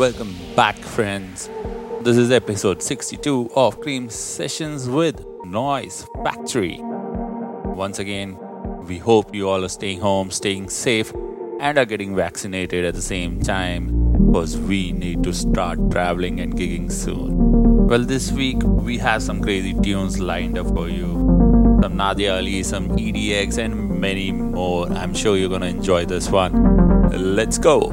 welcome back, friends. This is episode 62 of Cream Sessions with Noise Factory. Once again, we hope you all are staying home, staying safe, and are getting vaccinated at the same time because we need to start traveling and gigging soon. Well, this week we have some crazy tunes lined up for you. Some Nadia Ali, some EDX, and many more. I'm sure you're gonna enjoy this one. Let's go.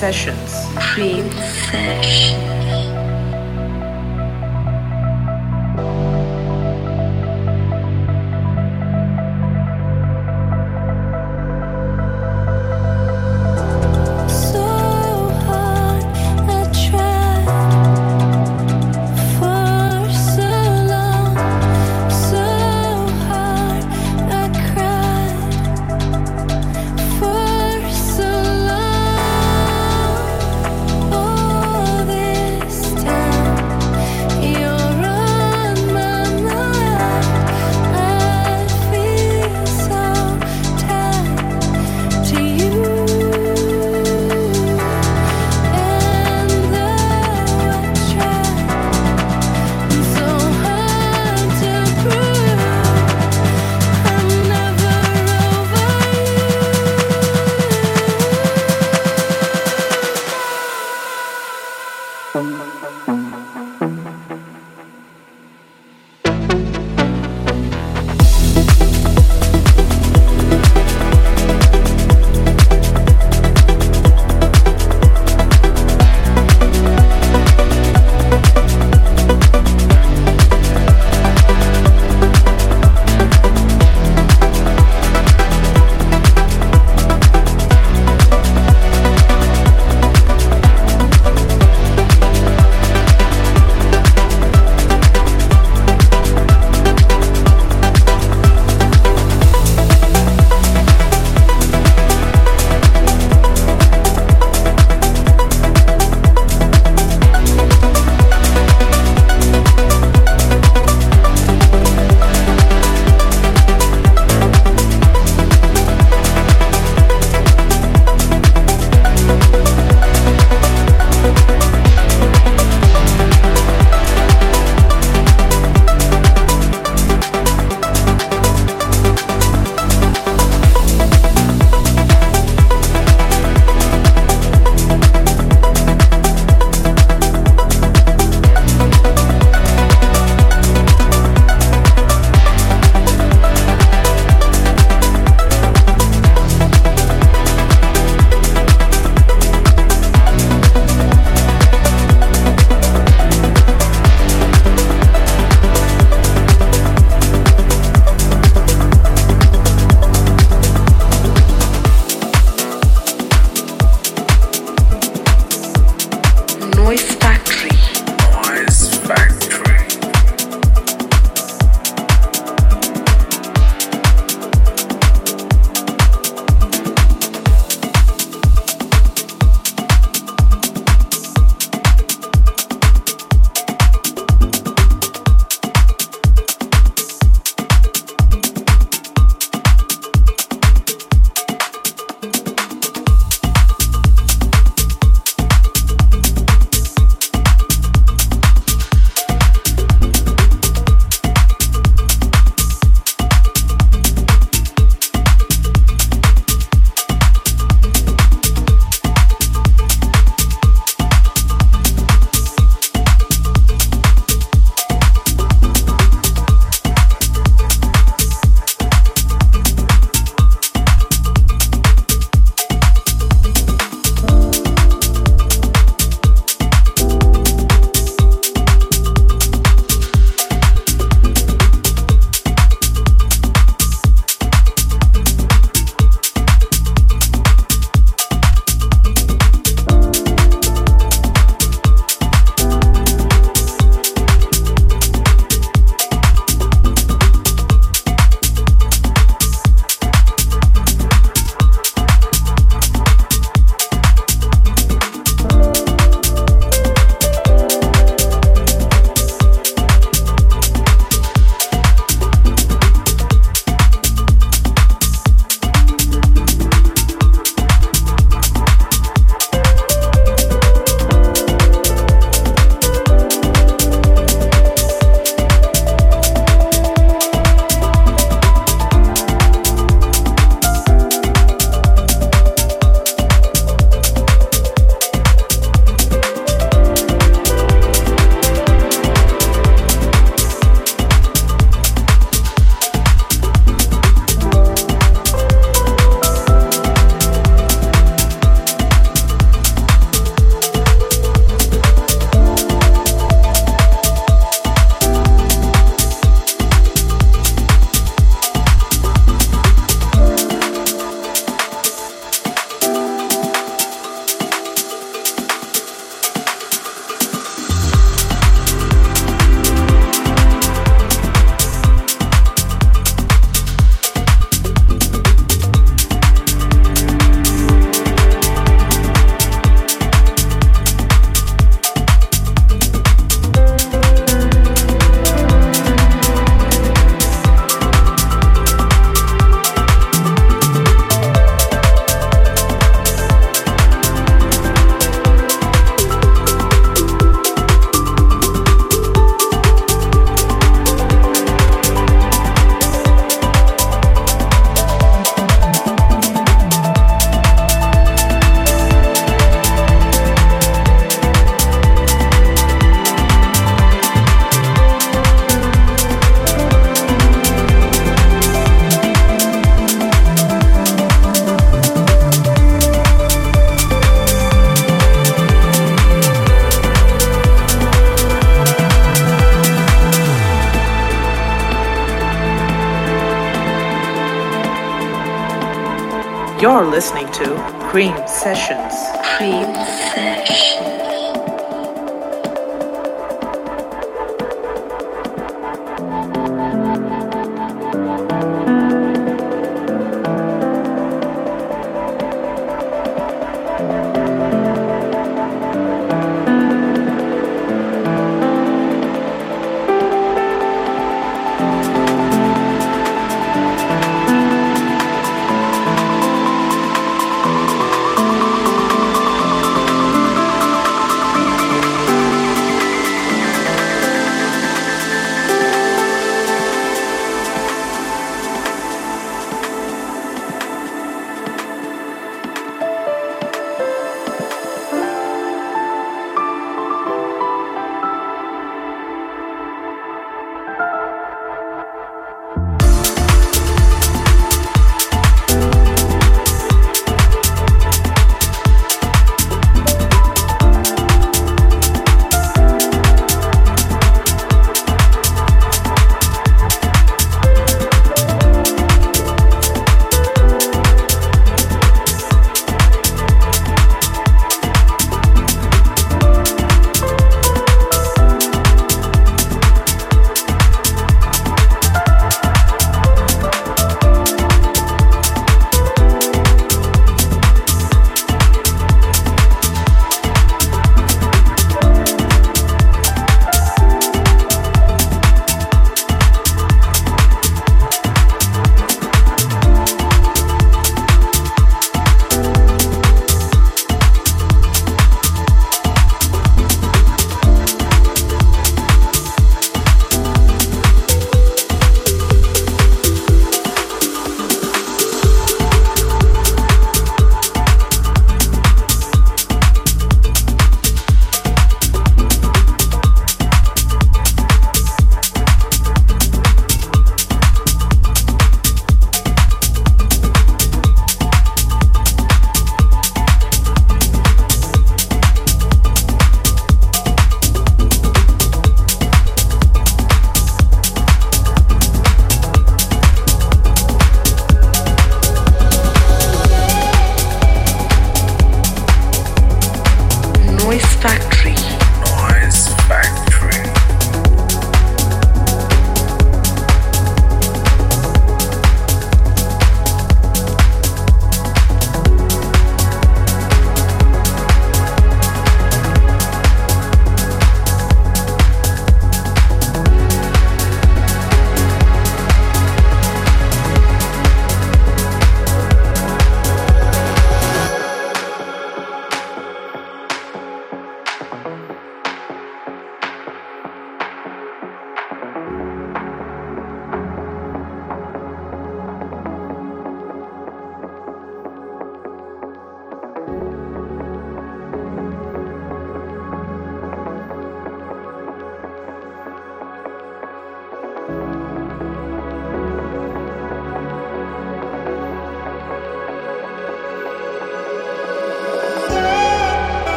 Cream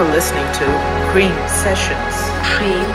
You're listening to Cream Sessions. Cream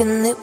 I'm addicted.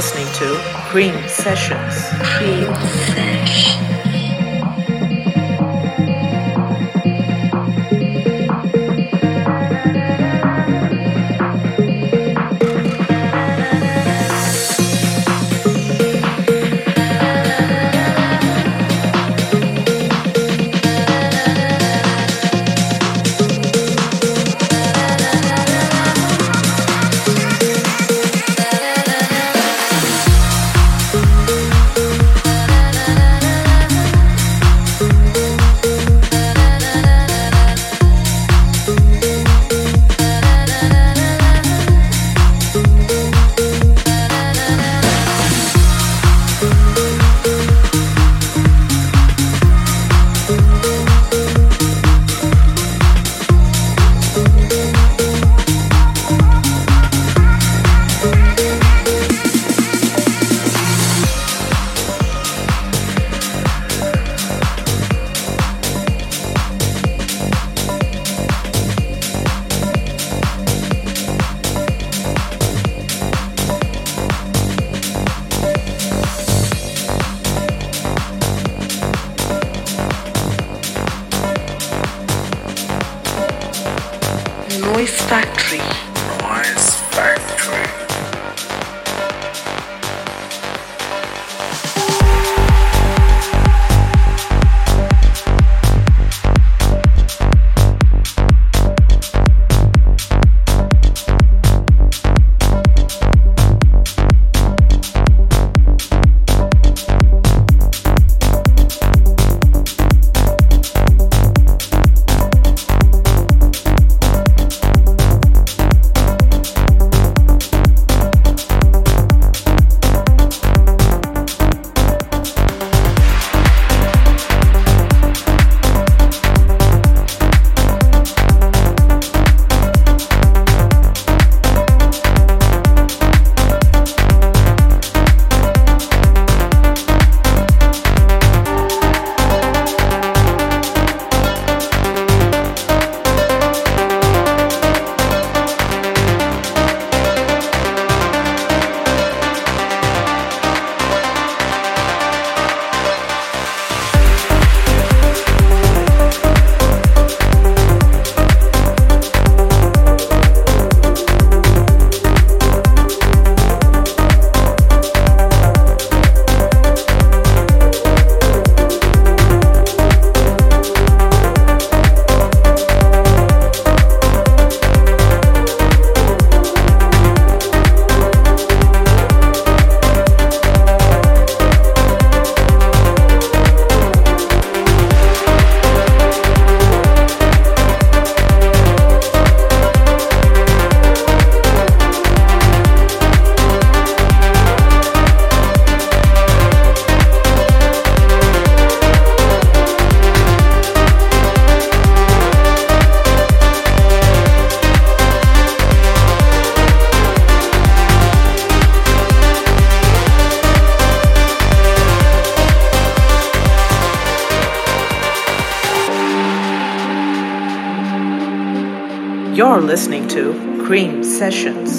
Listening to Cream Sessions. Cream to Cream Sessions.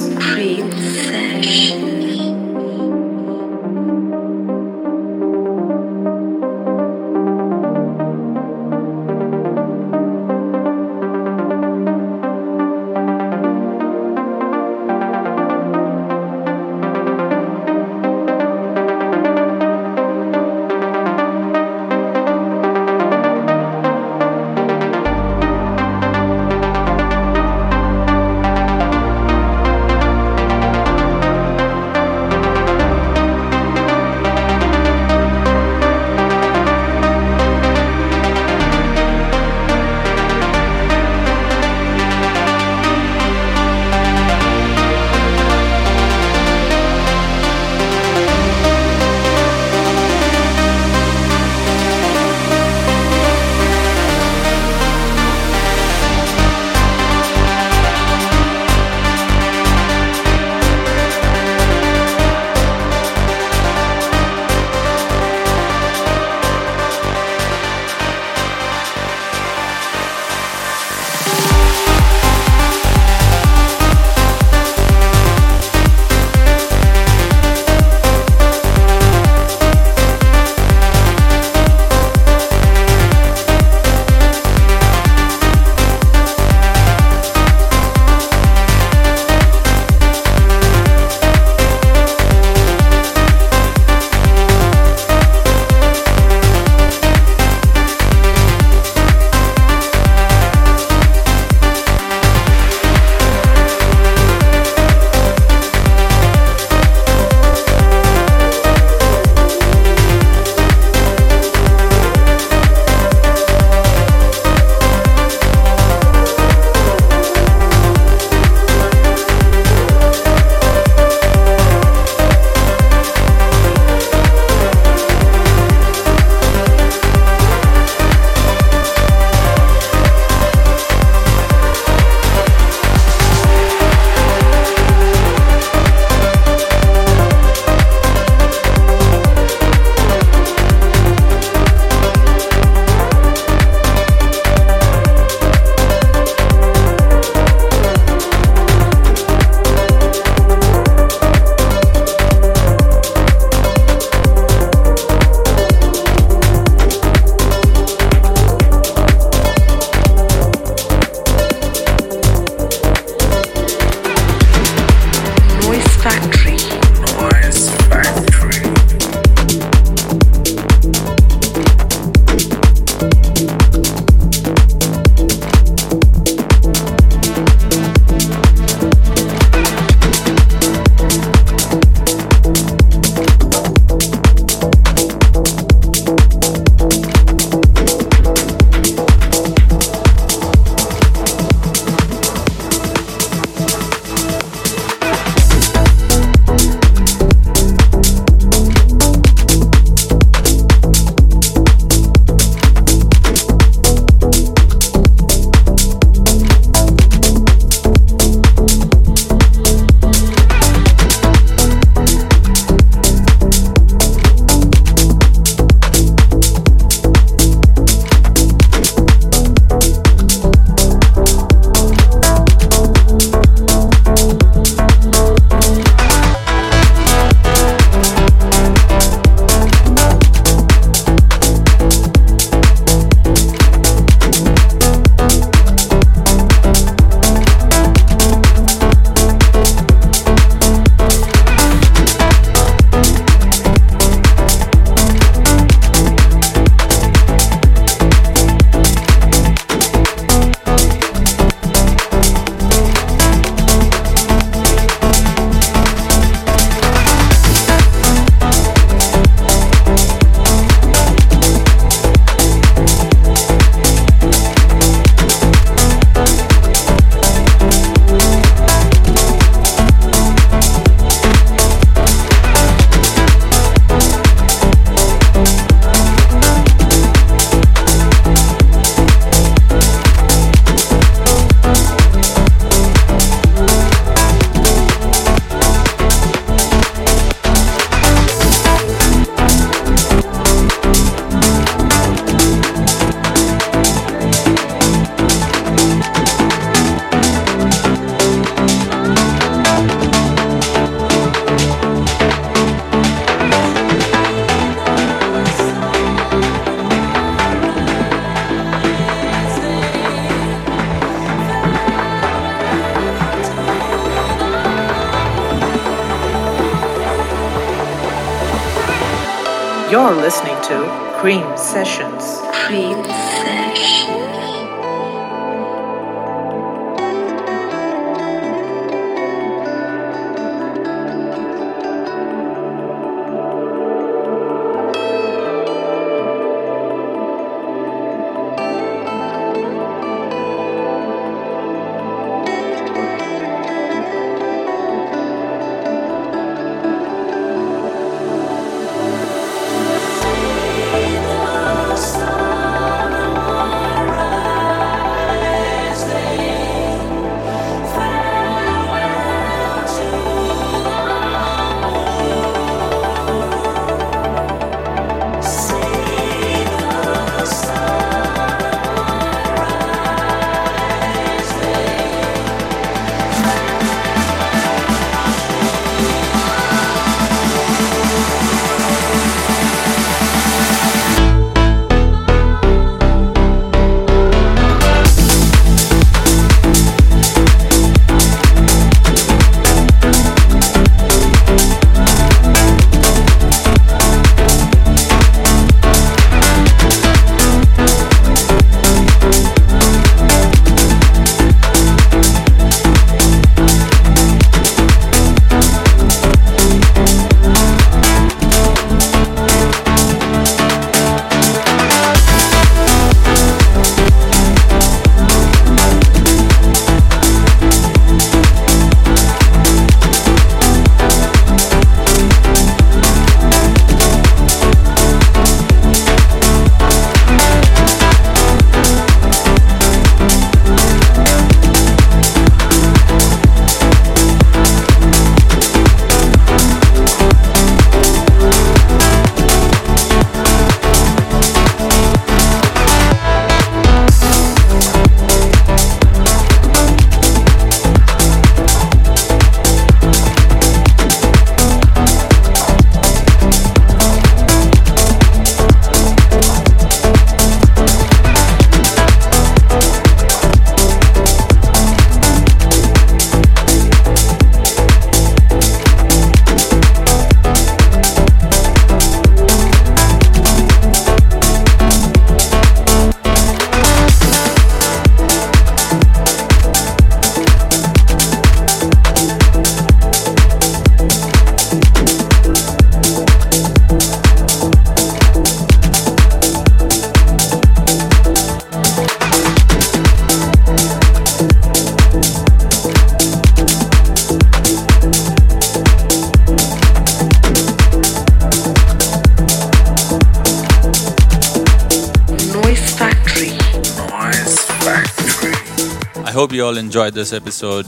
Enjoyed this episode.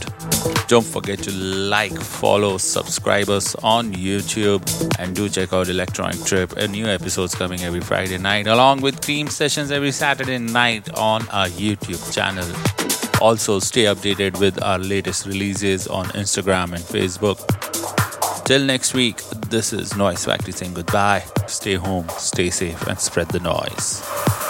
Don't forget to like, follow, subscribe us on YouTube, and do check out Electronic Trip. A new episode's coming every Friday night, along with Cream Sessions every Saturday night on our YouTube channel. Also, stay updated with our latest releases on Instagram and Facebook. Till next week, this is Noise Factory saying goodbye. Stay home, stay safe, and spread the noise.